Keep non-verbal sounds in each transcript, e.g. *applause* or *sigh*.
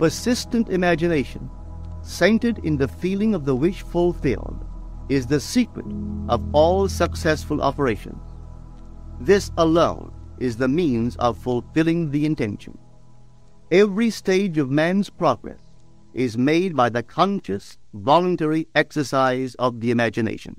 Persistent imagination, centered in the feeling of the wish fulfilled, is the secret of all successful operations. This alone is the means of fulfilling the intention. Every stage of man's progress is made by the conscious, voluntary exercise of the imagination.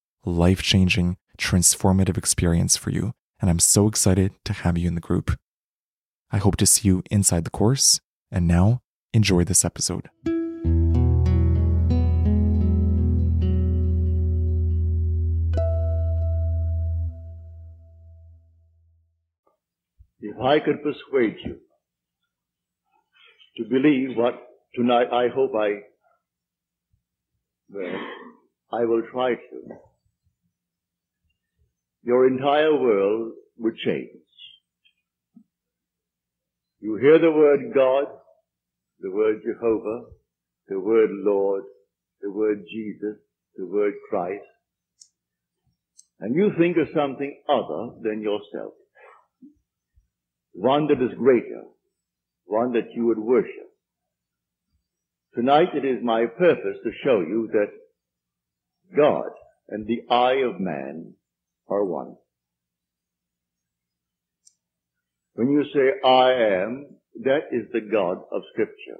life changing, transformative experience for you. And I'm so excited to have you in the group. I hope to see you inside the course. And now, enjoy this episode. If I could persuade you to believe what tonight I hope I, I will try to your entire world would change. You hear the word God, the word Jehovah, the word Lord, the word Jesus, the word Christ, and you think of something other than yourself. One that is greater, one that you would worship. Tonight it is my purpose to show you that God and the I of man are one. When you say I am, that is the God of scripture.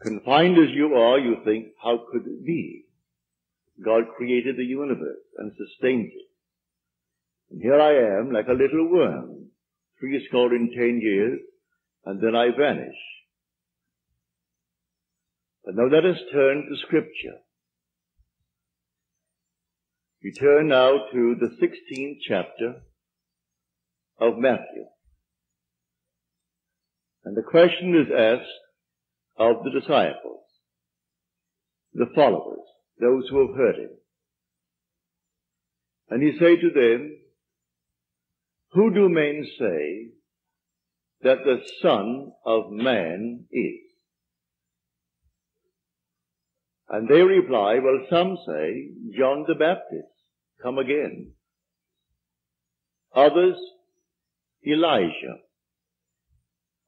Confined as you are, you think, how could it be? God created the universe and sustains it. And here I am, like a little worm, three score and ten years, and then I vanish. But now let us turn to scripture. We turn now to the 16th chapter of Matthew. And the question is asked of the disciples, the followers, those who have heard him. And he say to them, Who do men say that the Son of Man is? And they reply, well, some say John the Baptist come again. Others, Elijah.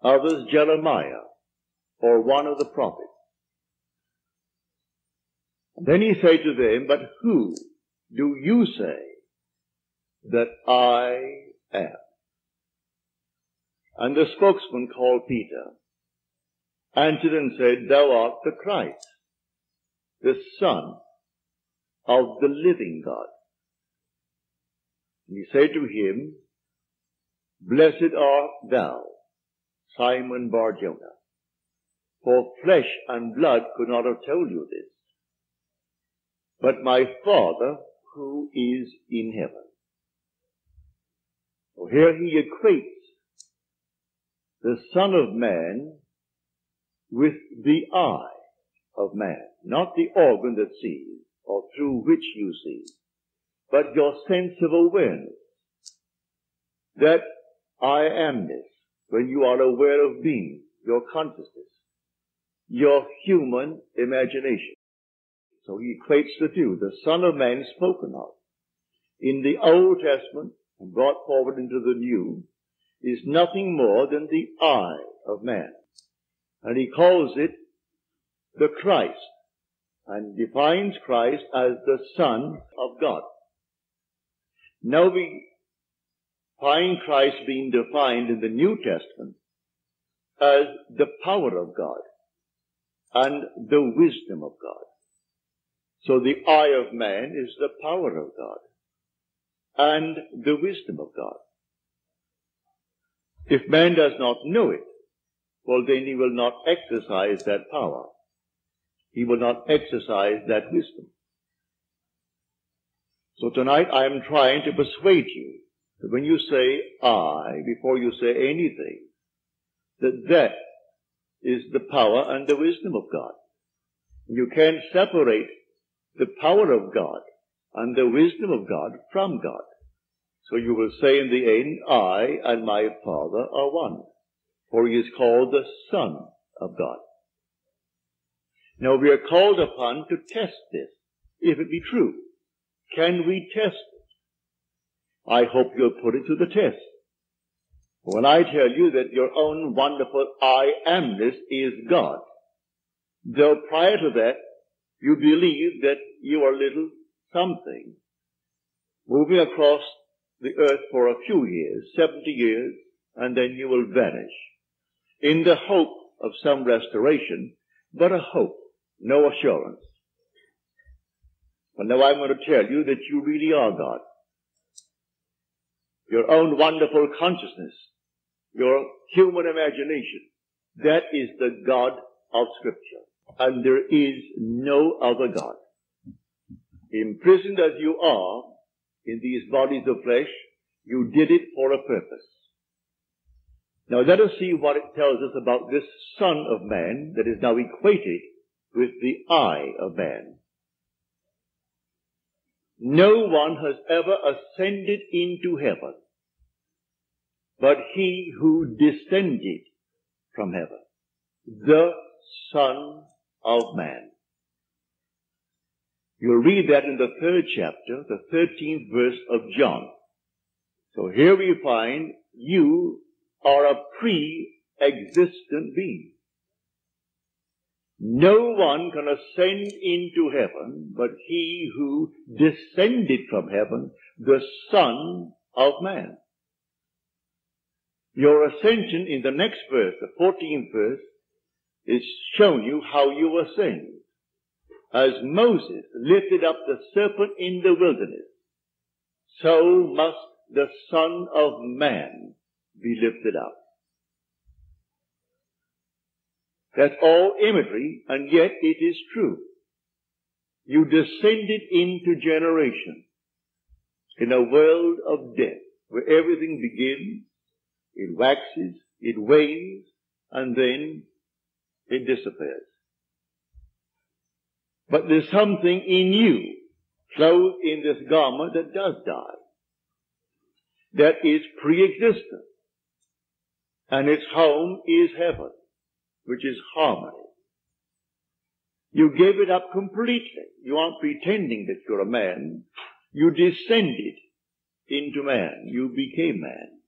Others, Jeremiah, or one of the prophets. Then he said to them, but who do you say that I am? And the spokesman called Peter answered and said, thou art the Christ, the Son of the living God. And he said to him, Blessed art thou, Simon Barjona, for flesh and blood could not have told you this, but my Father who is in heaven. So here he equates the Son of Man with the I of man, not the organ that sees or through which you see, but your sense of awareness that I am this, when you are aware of being, your consciousness. your human imagination. So he equates the two. The Son of Man spoken of in the Old Testament and brought forward into the New is nothing more than the I of man. And he calls it the Christ and defines Christ as the Son of God. Now we find Christ being defined in the New Testament as the power of God and the wisdom of God. So the I of man is the power of God and the wisdom of God. If man does not know it, well then he will not exercise that power. He will not exercise that wisdom. So tonight I am trying to persuade you that when you say I, before you say anything, that that is the power and the wisdom of God. You can't separate the power of God and the wisdom of God from God. So you will say in the end, I and my Father are one, for he is called the Son of God. Now we are called upon to test this, if it be true. Can we test it? I hope you'll put it to the test. When I tell you that your own wonderful I amness is God, though prior to that you believe that you are little something, moving across the earth for a few years, 70 years, and then you will vanish, in the hope of some restoration, but a hope, no assurance. But now I'm going to tell you that you really are God. Your own wonderful consciousness, your human imagination, that is the God of Scripture. And there is no other God. Imprisoned as you are in these bodies of flesh, you did it for a purpose. Now let us see what it tells us about this Son of Man that is now equated with the I of man. No one has ever ascended into heaven, but he who descended from heaven, the Son of Man. You'll read that in the third chapter, the 13th verse of John. So here we find you are a pre-existent being. No one can ascend into heaven but he who descended from heaven, the Son of Man. Your ascension in the next verse, the 14th verse, is shown you how you ascend. As Moses lifted up the serpent in the wilderness, so must the Son of Man be lifted up. That's all imagery, and yet it is true. You descended into generation in a world of death where everything begins, it waxes, it wanes, and then it disappears. But there's something in you, clothed in this garment that does die, that is pre-existent. And its home is heaven which is harmony. You gave it up completely. You aren't pretending that you're a man. You descended into man. You became man.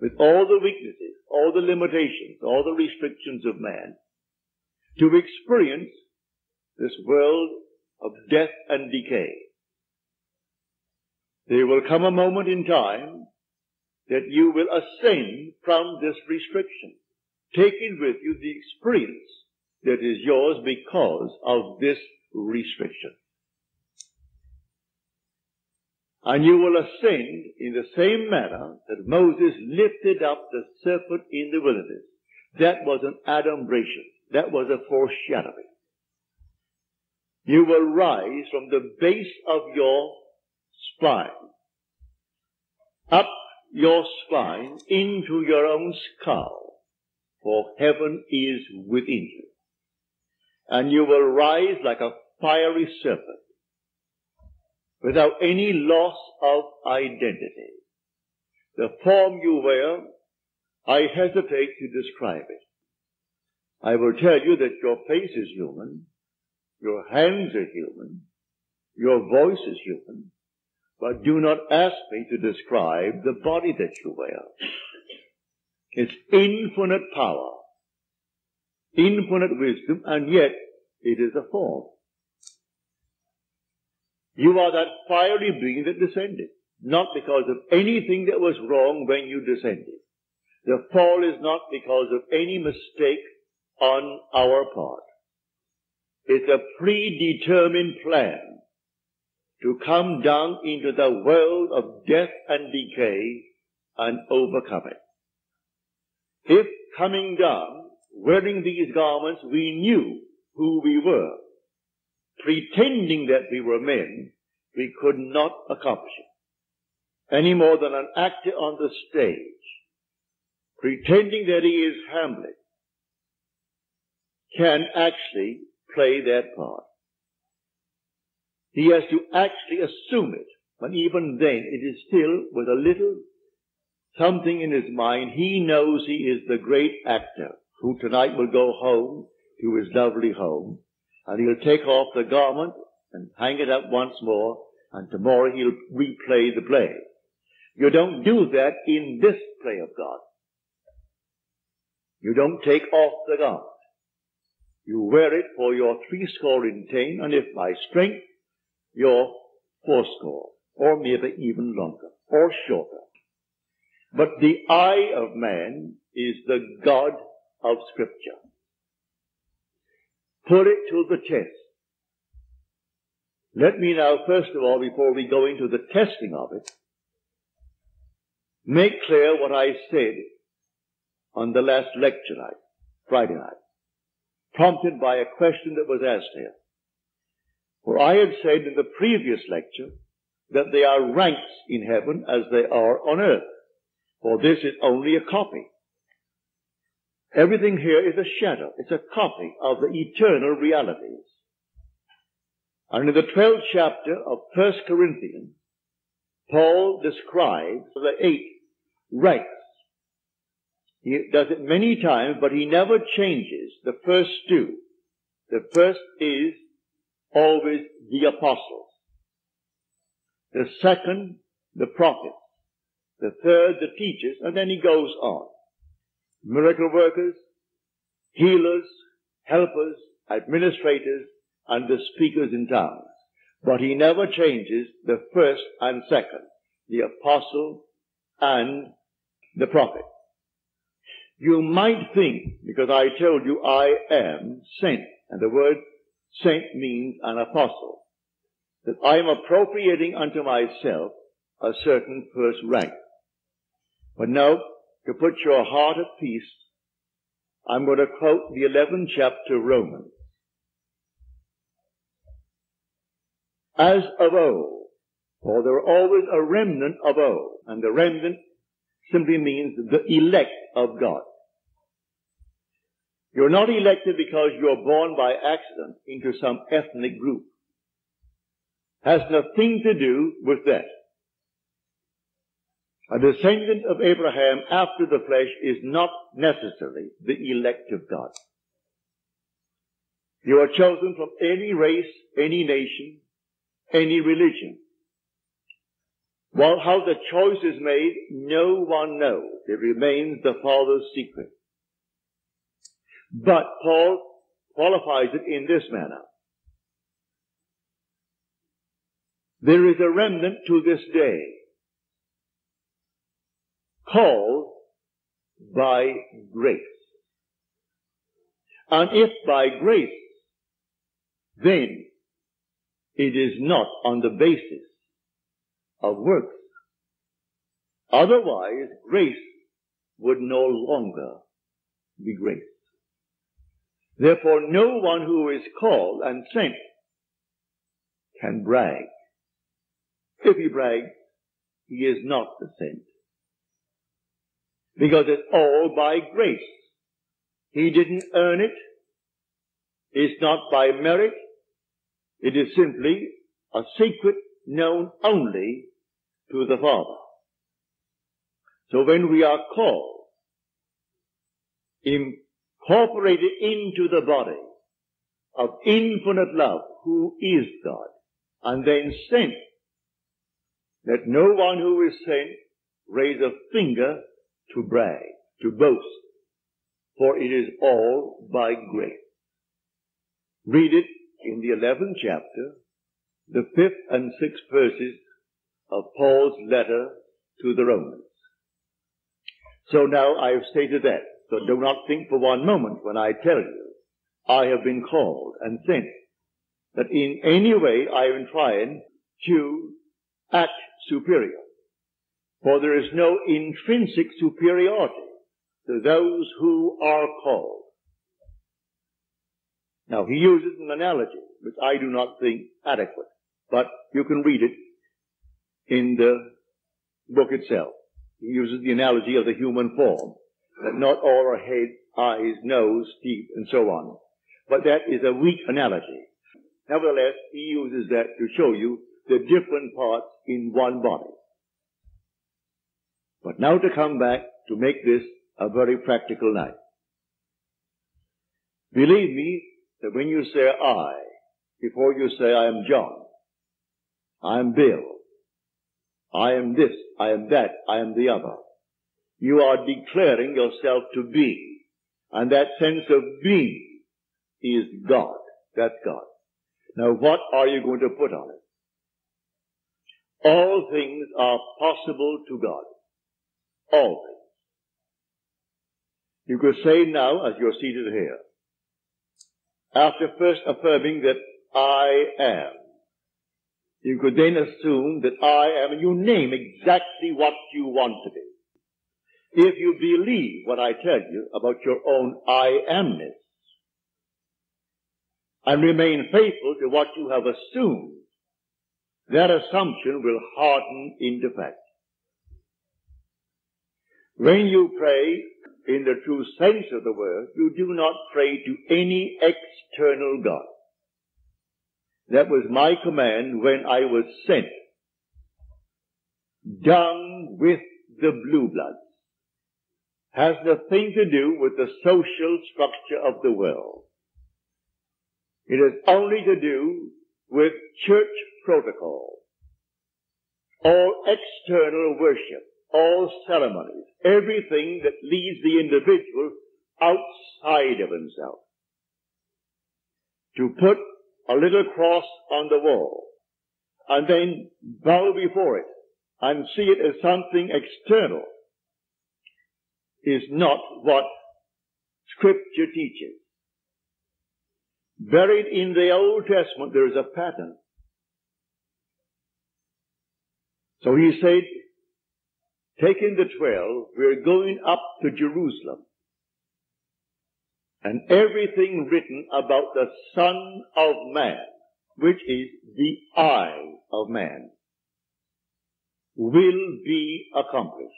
With all the weaknesses, all the limitations, all the restrictions of man. To experience this world of death and decay. There will come a moment in time that you will ascend from this restriction taking with you the experience that is yours because of this restriction. And you will ascend in the same manner that Moses lifted up the serpent in the wilderness. That was an adumbration. That was a foreshadowing. You will rise from the base of your spine, up your spine into your own skull, for heaven is within you. And you will rise like a fiery serpent without any loss of identity. The form you wear, I hesitate to describe it. I will tell you that your face is human, your hands are human, your voice is human, but do not ask me to describe the body that you wear. It's infinite power, infinite wisdom, and yet it is a form. You are that fiery being that descended, not because of anything that was wrong when you descended. The fall is not because of any mistake on our part. It's a predetermined plan to come down into the world of death and decay and overcome it. If coming down, wearing these garments, we knew who we were, pretending that we were men, we could not accomplish it. Any more than an actor on the stage, pretending that he is Hamlet, can actually play that part. He has to actually assume it, but even then it is still with a little something in his mind. He knows he is the great actor who tonight will go home to his lovely home and he'll take off the garment and hang it up once more and tomorrow he'll replay the play. You don't do that in this play of God. You don't take off the garment. You wear it for your threescore in ten, and if by strength, your fourscore, or maybe even longer, or shorter. But the I of man is the God of Scripture. Put it to the test. Let me now, first of all, before we go into the testing of it, make clear what I said on the last lecture night, Friday night prompted by a question that was asked here. For I had said in the previous lecture that there are ranks in heaven as they are on earth. For this is only a copy. Everything here is a shadow. It's a copy of the eternal realities. And in the 12th chapter of 1 Corinthians, Paul describes the eight ranks he does it many times, but he never changes the first two. The first is always the apostles. The second, the prophets. The third, the teachers, and then he goes on. Miracle workers, healers, helpers, administrators, and the speakers in tongues. But he never changes the first and second, the apostle and the prophet. You might think, because I told you I am saint, and the word saint means an apostle, that I am appropriating unto myself a certain first rank. But now, to put your heart at peace, I'm going to quote the 11th chapter Romans. As of old, for there are always a remnant of old, and the remnant simply means the elect of God. You're not elected because you're born by accident into some ethnic group. Has nothing to do with that. A descendant of Abraham after the flesh is not necessarily the elect of God. You are chosen from any race, any nation, any religion. While how the choice is made, no one knows. It remains the Father's secret. But Paul qualifies it in this manner. There is a remnant to this day called by grace. And if by grace, then it is not on the basis of works. Otherwise, grace would no longer be grace. Therefore, no one who is called and sent can brag. If he brags, he is not the sent. Because it's all by grace. He didn't earn it. It's not by merit. It is simply a secret known only to the Father. So when we are called incorporated into the body of infinite love, who is God, and then sent. Let no one who is sent raise a finger to brag, to boast, for it is all by grace. Read it in the 11th chapter, the fifth and sixth verses of Paul's letter to the Romans. So now I have stated that. So do not think for one moment when I tell you I have been called and sent that in any way I am trying to act superior. For there is no intrinsic superiority to those who are called. Now he uses an analogy which I do not think adequate, but you can read it in the book itself. He uses the analogy of the human form, that not all are head, eyes, nose, teeth, and so on. But that is a weak analogy. Nevertheless, he uses that to show you the different parts in one body. But now to come back to make this a very practical night. Believe me that when you say I, before you say I am John, I am Bill, I am this, I am that, I am the other, you are declaring yourself to be. And that sense of being is God. That's God. Now what are you going to put on it? All things are possible to God. All. You could say now, as you're seated here, after first affirming that I am, you could then assume that I am, and you name exactly what you want to be. If you believe what I tell you about your own I amness, and remain faithful to what you have assumed, that assumption will harden into fact. When you pray in the true sense of the word, you do not pray to any external God. That was my command when I was sent. Down with the blue bloods. Has nothing to do with the social structure of the world. It has only to do with church protocol. All external worship, all ceremonies, everything that leads the individual outside of himself. To put a little cross on the wall and then bow before it and see it as something external is not what scripture teaches. Buried in the Old Testament, there is a pattern. So he said, taking the twelve, we're going up to Jerusalem. And everything written about the Son of Man, which is the I of man, will be accomplished.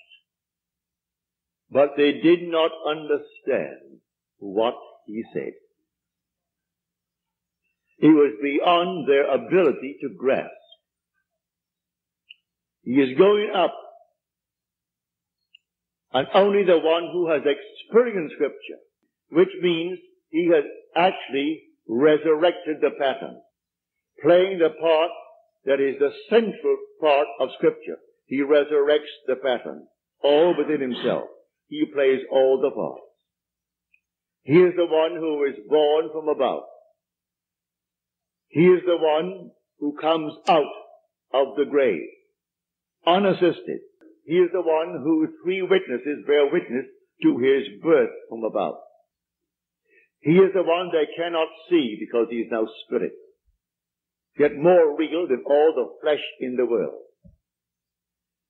But they did not understand what he said. It was beyond their ability to grasp. He is going up. And only the one who has experienced scripture, which means he has actually resurrected the pattern, playing the part that is the central part of scripture. He resurrects the pattern, all within himself. He plays all the parts. He is the one who is born from above. He is the one who comes out of the grave, unassisted. He is the one who three witnesses bear witness to his birth from above. He is the one they cannot see because he is now spirit, yet more real than all the flesh in the world.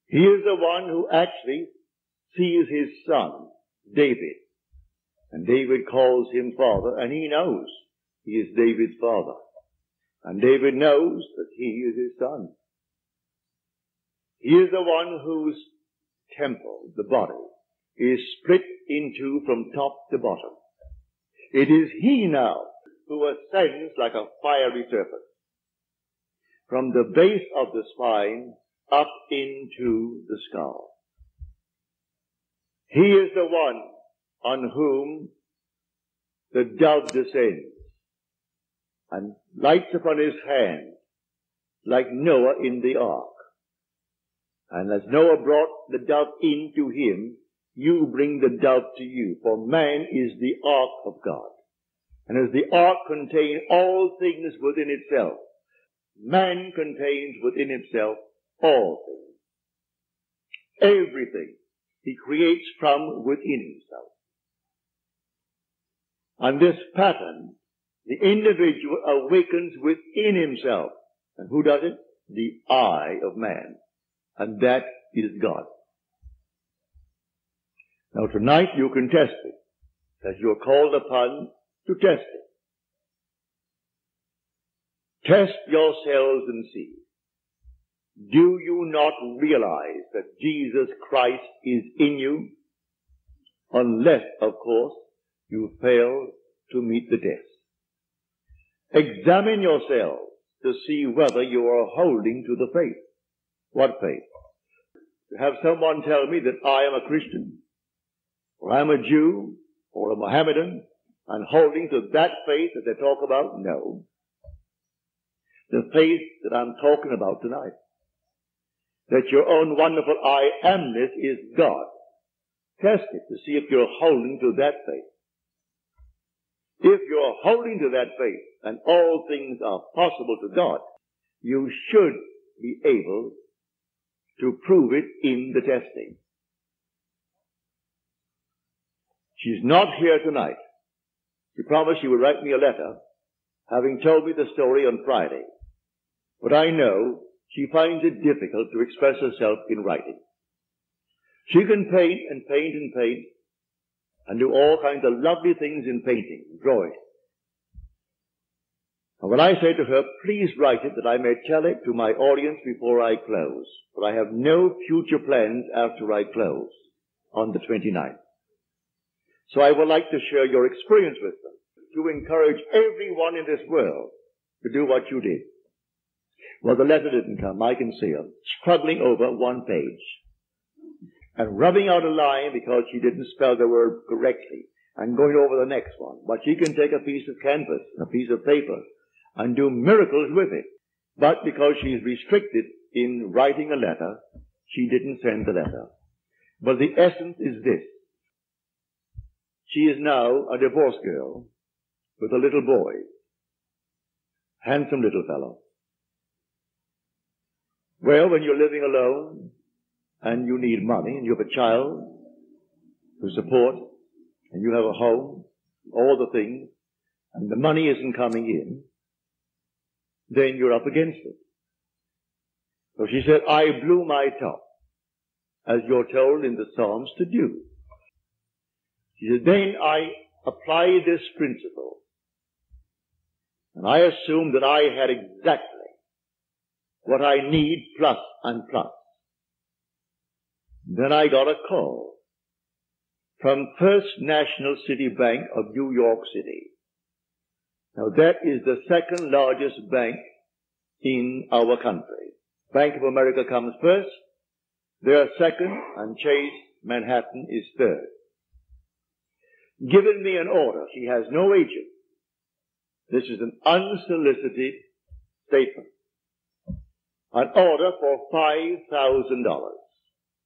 He is the one who actually sees his son, David, and David calls him father, and he knows he is David's father. And David knows that he is his son. He is the one whose temple, the body, is split into from top to bottom. It is he now who ascends like a fiery serpent from the base of the spine up into the skull. He is the one on whom the dove descends and lights upon his hand like Noah in the ark. And as Noah brought the dove in to him, you bring the dove to you, for man is the ark of God. And as the ark contains all things within itself, man contains within himself all things. Everything he creates from within himself. And this pattern, the individual awakens within himself. And who does it? The I of man. And that is God. Now tonight you can test it, as you're called upon to test it. Test yourselves and see. Do you not realize that Jesus Christ is in you? Unless, of course, you fail to meet the test. Examine yourselves to see whether you are holding to the faith. What faith? To have someone tell me that I am a Christian, or I'm a Jew, or a Mohammedan, and holding to that faith that they talk about? No. The faith that I'm talking about tonight that your own wonderful I amness is God. Test it to see if you're holding to that faith. If you're holding to that faith and all things are possible to God, you should be able to prove it in the testing. She's not here tonight. She promised she would write me a letter, having told me the story on Friday. But I know she finds it difficult to express herself in writing. She can paint and paint and paint and do all kinds of lovely things in painting, drawing. And when I say to her, please write it that I may tell it to my audience before I close, for I have no future plans after I close on the 29th. So I would like to share your experience with them, to encourage everyone in this world to do what you did. Well, the letter didn't come. I can see her struggling over one page and rubbing out a line because she didn't spell the word correctly and going over the next one. But she can take a piece of canvas, a piece of paper and do miracles with it. But because she's restricted in writing a letter, she didn't send the letter. But the essence is this. She is now a divorced girl with a little boy. Handsome little fellow. Well, when you're living alone and you need money and you have a child to support and you have a home, all the things, and the money isn't coming in, then you're up against it. So she said, I blew my top, as you're told in the Psalms to do. She said, then I applied this principle, and I assumed that I had exactly what I need plus and plus. Then I got a call from First National City Bank of New York City. Now that is the second largest bank in our country. Bank of America comes first, they are second, and Chase Manhattan is third. Given me an order. She has no agent. This is an unsolicited statement an order for $5,000,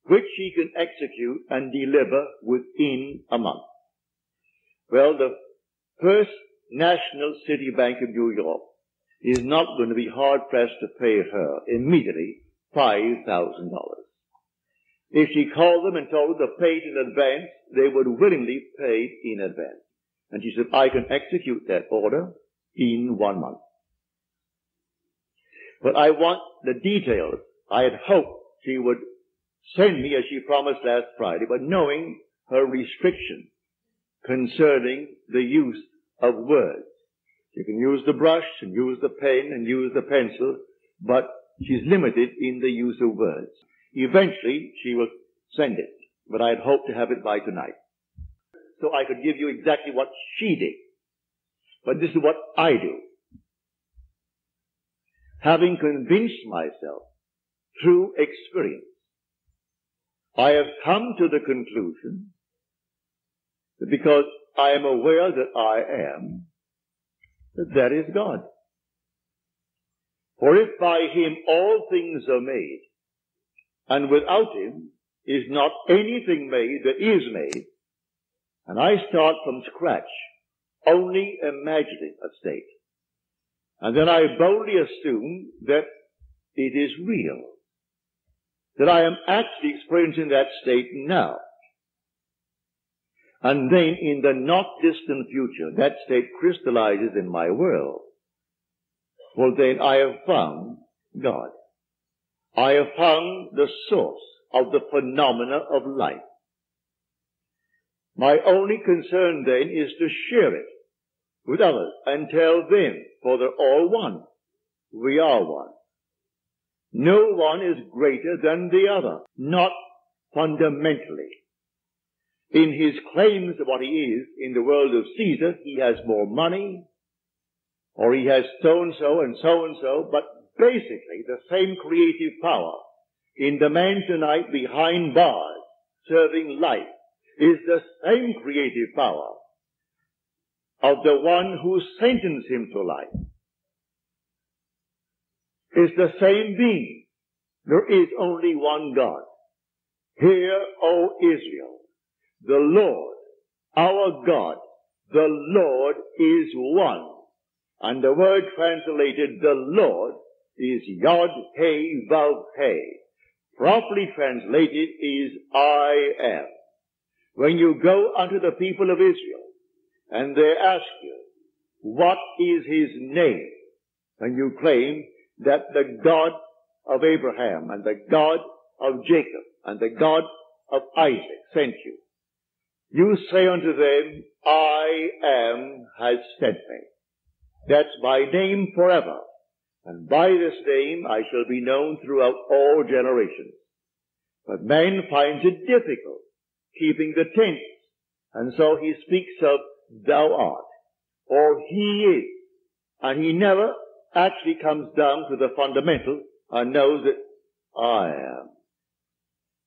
which he can execute and deliver within a month. Well, the First National City Bank of New York is not going to be hard pressed to pay her immediately $5,000. If she called them and told them to pay it in advance, they would willingly pay it in advance. And she said, I can execute that order in one month. But I want the details. I had hoped she would send me as she promised last Friday, but knowing her restriction concerning the use of words. She can use the brush and use the pen and use the pencil, but she's limited in the use of words. Eventually, she will send it, but I had hoped to have it by tonight. So I could give you exactly what she did. But this is what I do having convinced myself through experience, I have come to the conclusion that because I am aware that I am, that is God. For if by him all things are made, and without him is not anything made that is made, and I start from scratch, only imagining a state, and then I boldly assume that it is real, that I am actually experiencing that state now. And then in the not distant future, that state crystallizes in my world. Well then I have found God. I have found the source of the phenomena of life. My only concern then is to share it with others and tell them, for they're all one. We are one. No one is greater than the other, not fundamentally. In his claims of what he is in the world of Caesar, he has more money, or he has so and so and so and so, but basically the same creative power in the man tonight behind bars serving life is the same creative power of the one who sentenced him to life. Is the same being. There is only one God. Hear, O Israel, the Lord, our God, the Lord is one. And the word translated the Lord is Yod He Vav He. Properly translated is I am. When you go unto the people of Israel and they ask you, what is his name? And you claim that the God of Abraham and the God of Jacob and the God of Isaac sent you. You say unto them, I am has sent me. That's my name forever. And by this name I shall be known throughout all generations. But man finds it difficult keeping the tense. And so he speaks of thou art, or he is. And he never actually comes down to the fundamental and knows that I am.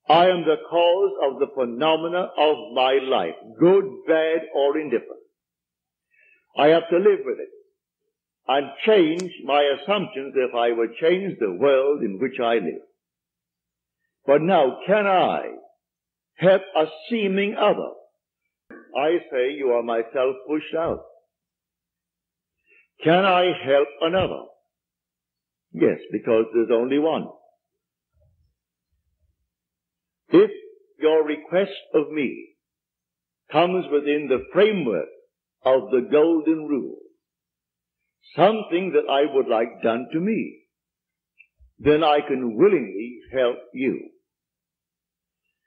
I am the cause of the phenomena of my life, good, bad, or indifferent. I have to live with it and change my assumptions if I would change the world in which I live. But now, can I help a seeming other? I say you are myself pushed out. Can I help another? Yes, because there's only one. If your request of me comes within the framework of the golden rule, something that I would like done to me, then I can willingly help you.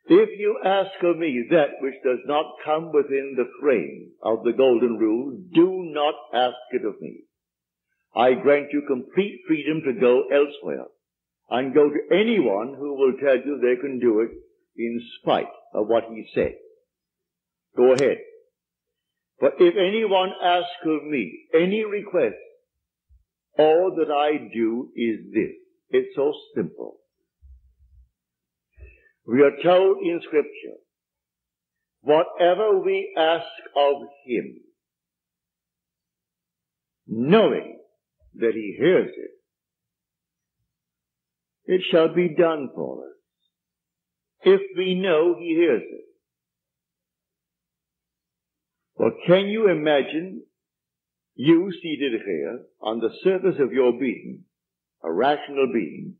If you ask of me that which does not come within the frame of the golden rule, do not ask it of me. I grant you complete freedom to go elsewhere and go to anyone who will tell you they can do it in spite of what he said. Go ahead. But if anyone asks of me any request all that I do is this. It's so simple. We are told in scripture, whatever we ask of him, knowing that he hears it, it shall be done for us. If we know he hears it. Well, can you imagine you seated here on the surface of your being, a rational being,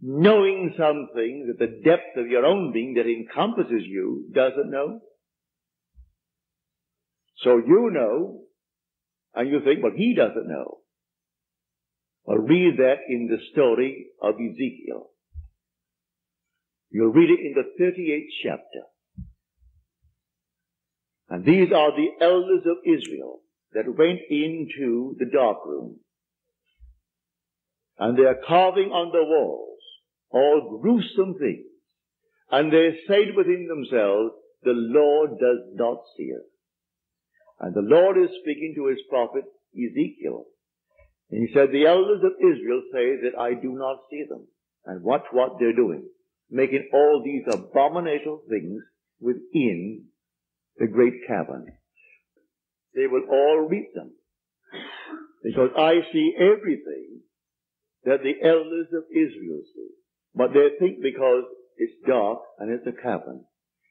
knowing something that the depth of your own being that encompasses you doesn't know. So you know, and you think, well, he doesn't know. Well, read that in the story of Ezekiel. You'll read it in the 38th chapter. And these are the elders of Israel that went into the dark room. And they are carving on the walls all gruesome things. And they said within themselves, the Lord does not see us. And the Lord is speaking to his prophet Ezekiel. And he said, the elders of Israel say that I do not see them. And watch what they're doing. Making all these abominable things within the great cavern. they will all reap them. Because I see everything that the elders of Israel see. But they think because it's dark and it's a cavern,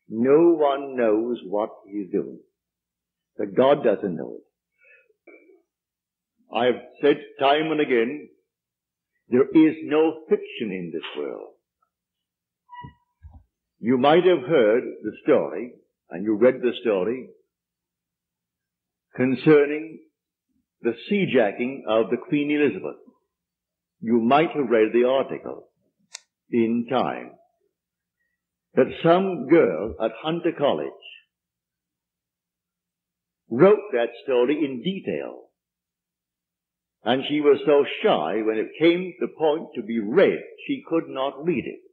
no one knows what he's doing. That God doesn't know it. I have said time and again, there is no fiction in this world. You might have heard the story, and you read the story, concerning the seajacking of the Queen Elizabeth. You might have read the article in time that some girl at Hunter College wrote that story in detail. And she was so shy when it came to the point to be read, she could not read it.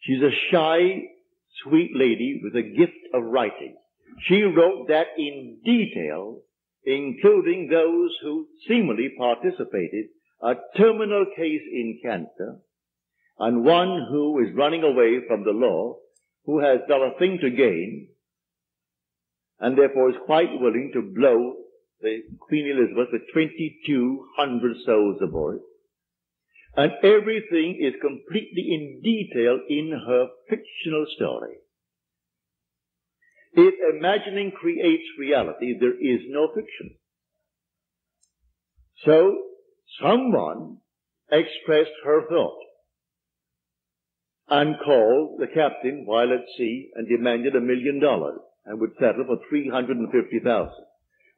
She's a shy, sweet lady with a gift of writing. She wrote that in detail, including those who seemingly participated, a terminal case in cancer, and one who is running away from the law, who has got a thing to gain, and therefore is quite willing to blow the Queen Elizabeth with 2,200 souls aboard. And everything is completely in detail in her fictional story. If imagining creates reality, there is no fiction. So, someone expressed her thought and called the captain while at sea and demanded a million dollars and would settle for 350,000.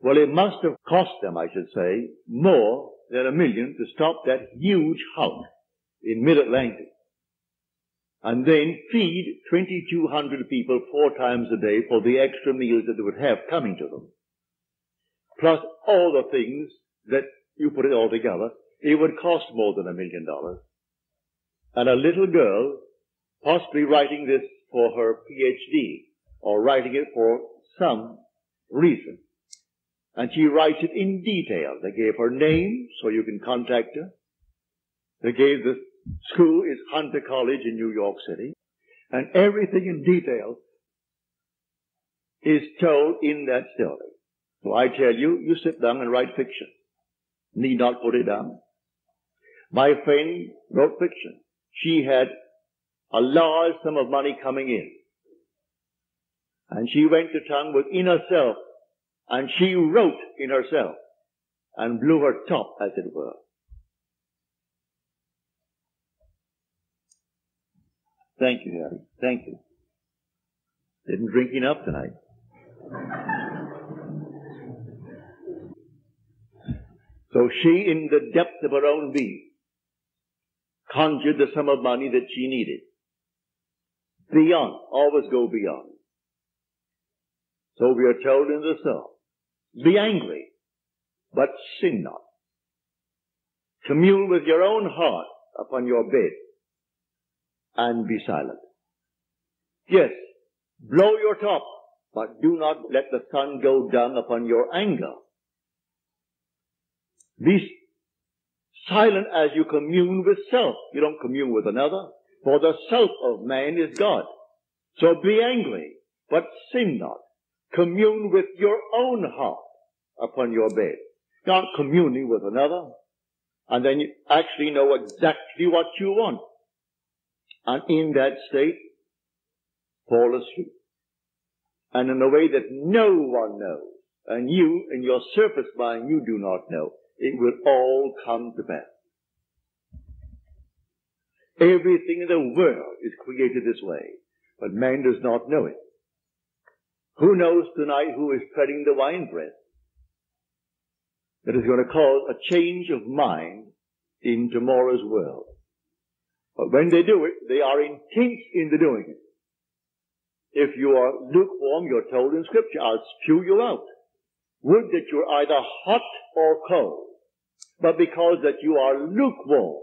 Well, it must have cost them, I should say, more than a million to stop that huge hulk in mid-Atlantic. And then feed 2,200 people four times a day for the extra meals that they would have coming to them. Plus all the things that you put it all together, it would cost more than a million dollars. And a little girl, possibly writing this for her PhD, or writing it for some reason. And she writes it in detail. They gave her name so you can contact her. They gave the school is Hunter College in New York City. And everything in detail is told in that story. So I tell you, you sit down and write fiction. Need not put it down. My friend wrote fiction. She had a large sum of money coming in. And she went to town within herself, and she wrote in herself, and blew her top, as it were. Thank you, Harry. Thank you. Didn't drink enough tonight. So she, in the depth of her own being, conjured the sum of money that she needed. Beyond, always go beyond. So we are told in the psalm, be angry, but sin not. Commune with your own heart upon your bed and be silent. Yes, blow your top, but do not let the sun go down upon your anger. Be silent as you commune with self. You don't commune with another, for the self of man is God. So be angry, but sin not. Commune with your own heart upon your bed. Not communing with another. And then you actually know exactly what you want. And in that state, fall asleep. And in a way that no one knows, and you, in your surface mind, you do not know, it will all come to pass. Everything in the world is created this way, but man does not know it. Who knows tonight who is treading the winepress? That is going to cause a change of mind in tomorrow's world. But when they do it, they are intense in the doing it. If you are lukewarm, you're told in scripture, I'll spew you out. Would that you're either hot or cold. But because that you are lukewarm,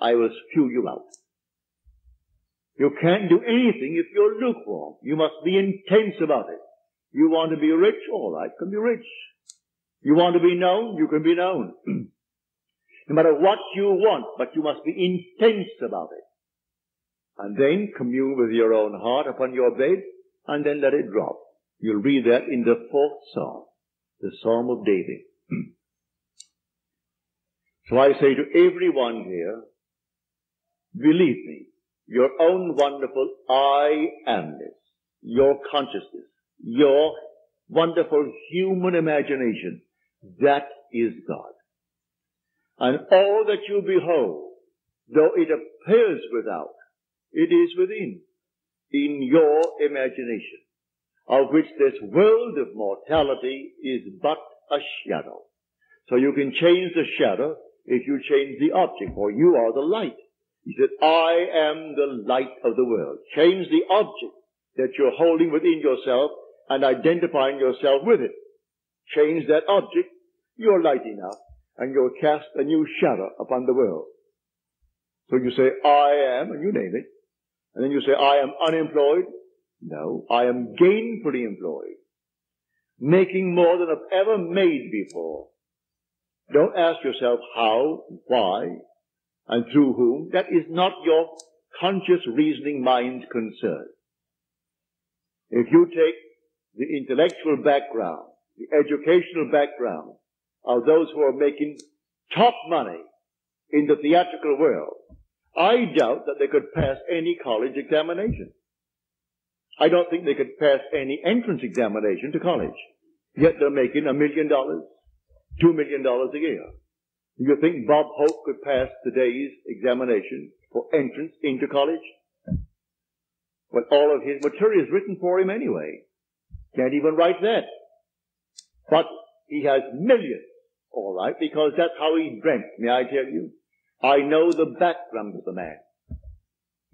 I will spew you out. You can't do anything if you're lukewarm. You must be intense about it. You want to be rich? All right, can be rich. You want to be known? You can be known. *clears throat* no matter what you want, but you must be intense about it. And then commune with your own heart upon your bed, and then let it drop. You'll read that in the fourth psalm, the Psalm of David. *clears throat* so I say to everyone here, believe me, your own wonderful I amness, your consciousness, your wonderful human imagination, that is God. And all that you behold, though it appears without, it is within, in your imagination, of which this world of mortality is but a shadow. So you can change the shadow if you change the object, for you are the light. He said, I am the light of the world. Change the object that you're holding within yourself and identifying yourself with it. Change that object, you're lighting up, and you'll cast a new shadow upon the world. So you say, I am, and you name it. And then you say, I am unemployed. No, I am gainfully employed. Making more than I've ever made before. Don't ask yourself how, why, and through whom. That is not your conscious reasoning mind's concern. If you take the intellectual background, the educational background of those who are making top money in the theatrical world, I doubt that they could pass any college examination. I don't think they could pass any entrance examination to college. Yet they're making a million dollars, two million dollars a year. Do you think Bob Hope could pass today's examination for entrance into college? Well, all of his material is written for him anyway. Can't even write that. But he has millions, all right, because that's how he dreamt, may I tell you? I know the background of the man.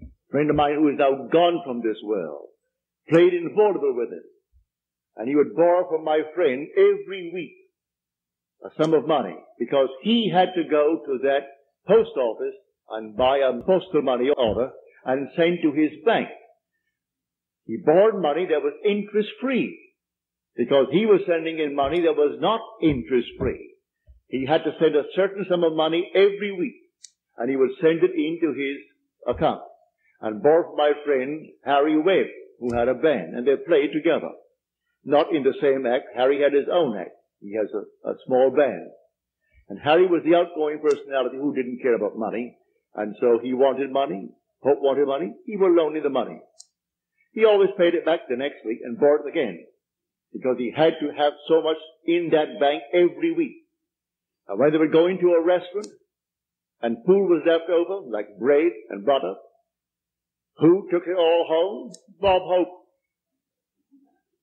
A friend of mine who is now gone from this world played in vaudeville with him. And he would borrow from my friend every week a sum of money because he had to go to that post office and buy a postal money order and send to his bank. He borrowed money that was interest free because he was sending in money that was not interest free. He had to send a certain sum of money every week and he would send it into his account. And borrowed my friend Harry Webb, who had a band, and they played together. Not in the same act. Harry had his own act. He has a, a small band. And Harry was the outgoing personality who didn't care about money. And so he wanted money. Hope wanted money. He will loan him the money. He always paid it back the next week and borrowed it again. Because he had to have so much in that bank every week. And when they would go into a restaurant and food was left over, like bread and butter, who took it all home? Bob Hope.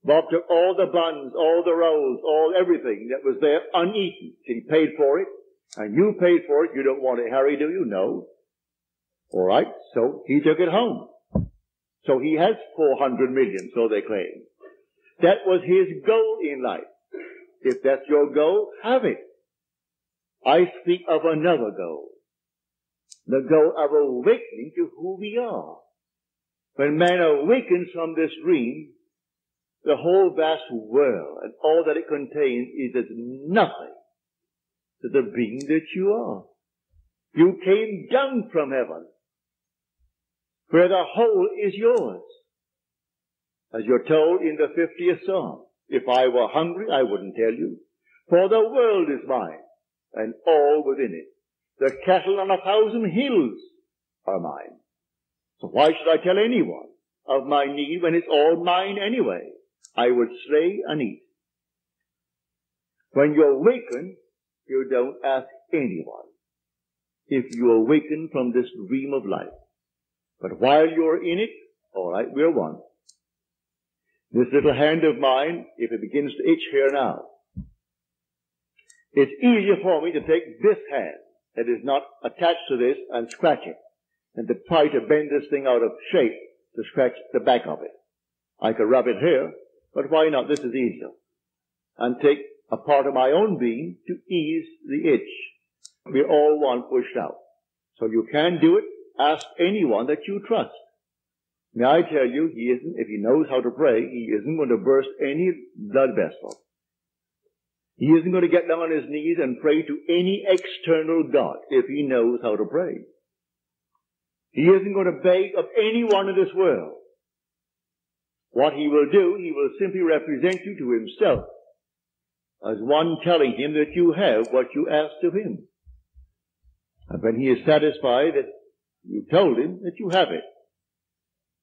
Bob took all the buns, all the rolls, all everything that was there uneaten. He paid for it, and you paid for it. You don't want it, Harry, do you? No. All right. So he took it home. So he has 400 million, so they claim. That was his goal in life. If that's your goal, have it. I speak of another goal. The goal of awakening to who we are. When man awakens from this dream, the whole vast world and all that it contains is as nothing to the being that you are. You came down from heaven where the whole is yours. As you're told in the 50th Psalm, if I were hungry, I wouldn't tell you, for the world is mine and all within it. The cattle on a thousand hills are mine. So why should I tell anyone of my need when it's all mine anyway? I would slay and eat. When you awaken, you don't ask anyone if you awaken from this dream of life. But while you're in it, alright, we're one. This little hand of mine, if it begins to itch here now, it's easier for me to take this hand that is not attached to this and scratch it than to try to bend this thing out of shape to scratch the back of it. I could rub it here, but why not? This is easier. And take a part of my own being to ease the itch. We're all one pushed out. So you can do it. Ask anyone that you trust. May I tell you, he isn't, if he knows how to pray, he isn't going to burst any blood vessel. He isn't going to get down on his knees and pray to any external God if he knows how to pray. He isn't going to beg of anyone in this world. What he will do, he will simply represent you to himself as one telling him that you have what you asked of him. And when he is satisfied that you told him that you have it,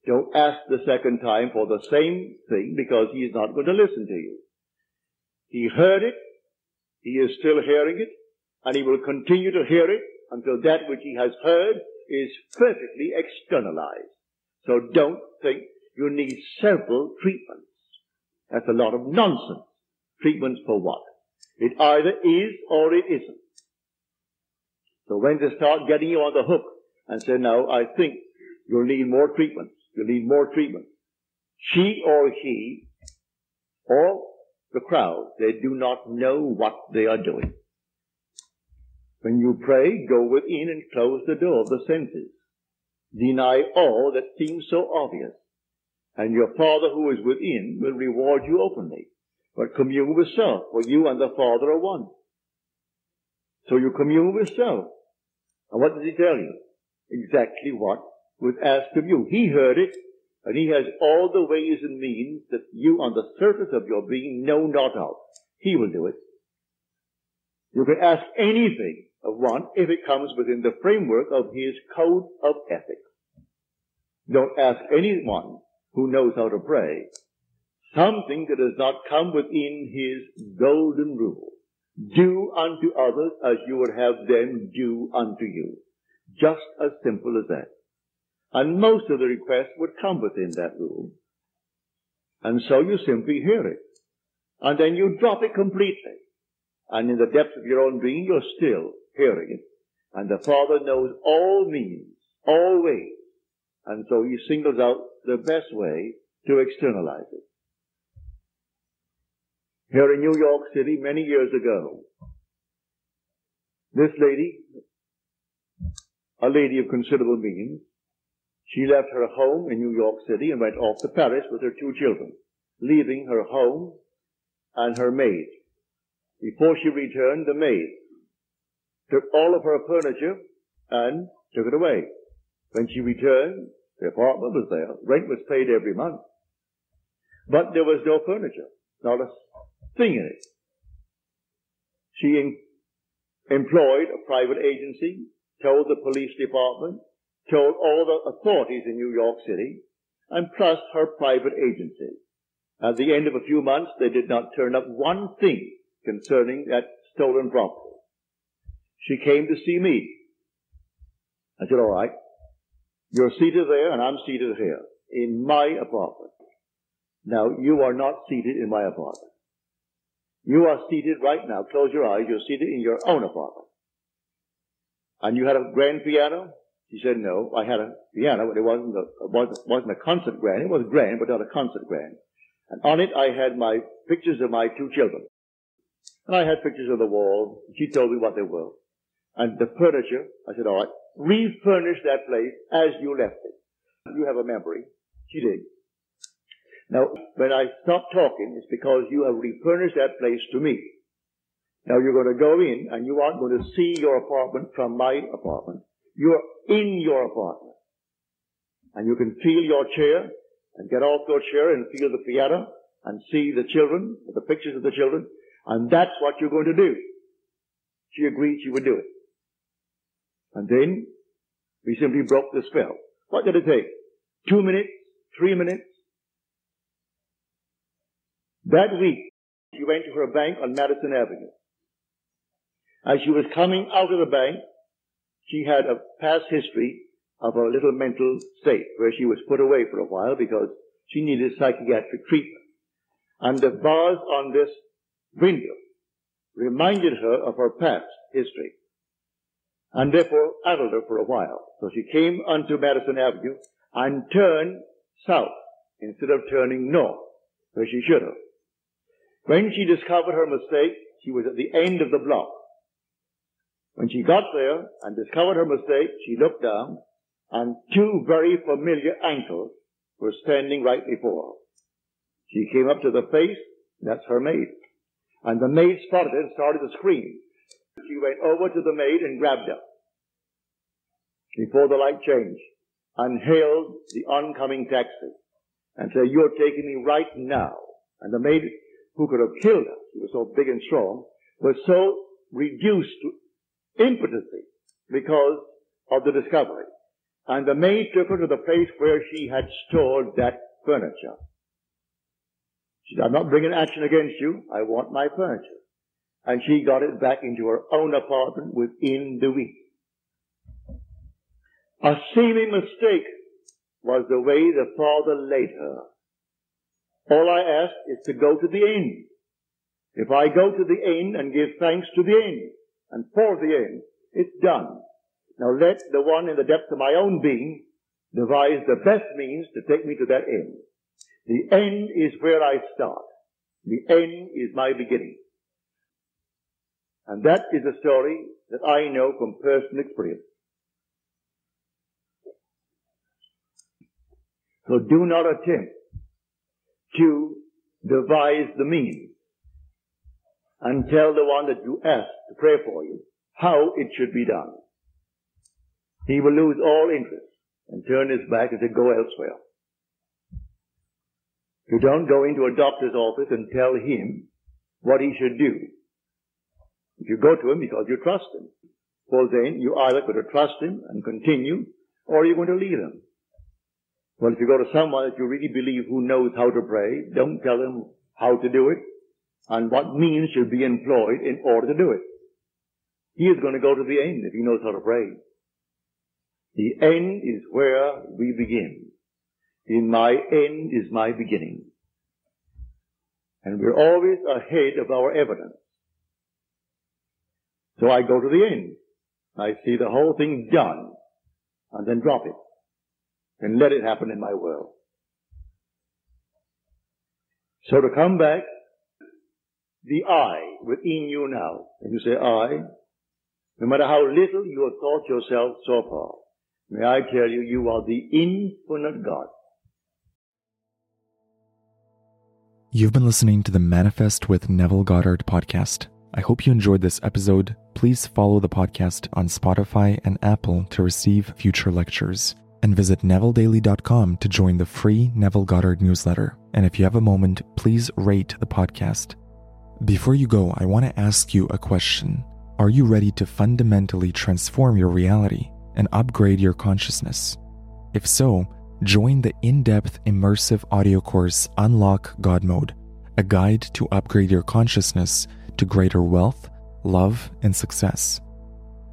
don't ask the second time for the same thing because he is not going to listen to you. He heard it, he is still hearing it, and he will continue to hear it until that which he has heard is perfectly externalized. So don't think you need several treatments. That's a lot of nonsense. Treatments for what? It either is or it isn't. So when they start getting you on the hook and say, no, I think you'll need more treatments, you'll need more treatments. She or he or the crowd, they do not know what they are doing. When you pray, go within and close the door of the senses. Deny all that seems so obvious. And your Father who is within will reward you openly. But commune with self, for you and the Father are one. So you commune with self. And what does he tell you? Exactly what was asked of you. He heard it, and he has all the ways and means that you on the surface of your being know not of. He will do it. You can ask anything of one if it comes within the framework of his code of ethics. Don't ask anyone who knows how to pray something that does not come within his golden rule. Do unto others as you would have them do unto you. Just as simple as that. And most of the requests would come within that rule. And so you simply hear it. And then you drop it completely. And in the depths of your own being, you're still hearing it. And the Father knows all means, all ways. And so he singles out the best way to externalize it. Here in New York City many years ago, this lady, a lady of considerable means, she left her home in New York City and went off to Paris with her two children, leaving her home and her maid. Before she returned, the maid took all of her furniture and took it away. When she returned, the apartment was there. Rent was paid every month. But there was no furniture, not a thing in it. She in, employed a private agency, told the police department, told all the authorities in New York City, and plus her private agency. At the end of a few months, they did not turn up one thing concerning that stolen property. She came to see me. I said, all right, you're seated there and I'm seated here in my apartment. Now, you are not seated in my apartment. You are seated right now. Close your eyes. You're seated in your own apartment. And you had a grand piano? She said, no, I had a piano, but it wasn't a, wasn't, wasn't a concert grand. It was grand, but not a concert grand. And on it I had my pictures of my two children. And I had pictures of the wall. She told me what they were and the furniture. I said, all right, refurnish that place as you left it. You have a memory. She did. Now, when I stop talking, it's because you have refurnished that place to me. Now you're going to go in and you aren't going to see your apartment from my apartment. You're in your apartment. And you can feel your chair and get off your chair and feel the piano and see the children, the pictures of the children. And that's what you're going to do. She agreed she would do it. And then we simply broke the spell. What did it take? Two minutes? Three minutes? That week, she went to her bank on Madison Avenue. As she was coming out of the bank, she had a past history of a little mental state where she was put away for a while because she needed psychiatric treatment. And the bars on this window reminded her of her past history and therefore addled her for a while. So she came unto Madison Avenue and turned south instead of turning north, where she should have. When she discovered her mistake, she was at the end of the block. When she got there and discovered her mistake, she looked down and two very familiar ankles were standing right before her. She came up to the face, that's her maid. And the maid spotted it and started to scream. She went over to the maid and grabbed her before the light changed and hailed the oncoming taxi. and said, you're taking me right now. And the maid who could have killed her, she was so big and strong, was so reduced to impotency because of the discovery. And the maid took her to the place where she had stored that furniture. She said, I'm not bringing action against you. I want my furniture. And she got it back into her own apartment within the week. A seeming mistake was the way the Father laid her. All I ask is to go to the end. If I go to the end and give thanks to the end and for the end, it's done. Now let the one in the depth of my own being devise the best means to take me to that end. The end is where I start. The end is my beginning. And that is a story that I know from personal experience. So do not attempt to devise the means and tell the one that you ask to pray for you how it should be done. He will lose all interest and turn his back and say, go elsewhere. You don't go into a doctor's office and tell him what he should do. If you go to him because you trust him, well then you either going to trust him and continue, or you're going to leave him. Well, if you go to someone that you really believe who knows how to pray, don't tell him how to do it and what means should be employed in order to do it. He is going to go to the end if he knows how to pray. The end is where we begin. In my end is my beginning. And we're always ahead of our evidence. So I go to the end. I see the whole thing done and then drop it and let it happen in my world. So to come back, the I within you now, and you say I, no matter how little you have thought yourself so far, may I tell you, you are the infinite God. You've been listening to the Manifest with Neville Goddard podcast. I hope you enjoyed this episode. Please follow the podcast on Spotify and Apple to receive future lectures. And visit NevilleDaily.com to join the free Neville Goddard newsletter. And if you have a moment, please rate the podcast. Before you go, I want to ask you a question. Are you ready to fundamentally transform your reality and upgrade your consciousness? If so, join the in depth immersive audio course Unlock God Mode, a guide to upgrade your consciousness to greater wealth, love, and success.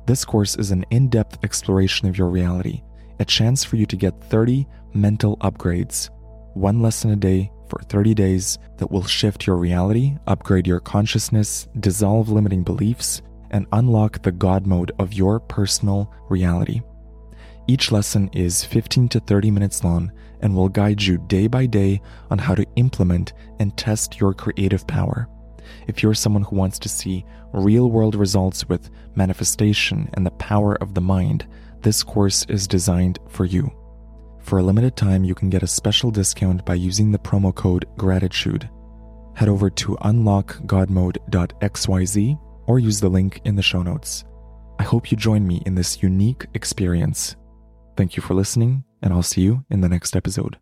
This course is an in depth exploration of your reality, a chance for you to get 30 mental upgrades, one lesson a day for 30 days that will shift your reality, upgrade your consciousness, dissolve limiting beliefs, and unlock the God mode of your personal reality. Each lesson is 15 to 30 minutes long and will guide you day by day on how to implement and test your creative power. If you're someone who wants to see real world results with manifestation and the power of the mind, this course is designed for you. For a limited time, you can get a special discount by using the promo code GRATITUDE. Head over to unlockgodmode.xyz or use the link in the show notes. I hope you join me in this unique experience. Thank you for listening, and I'll see you in the next episode.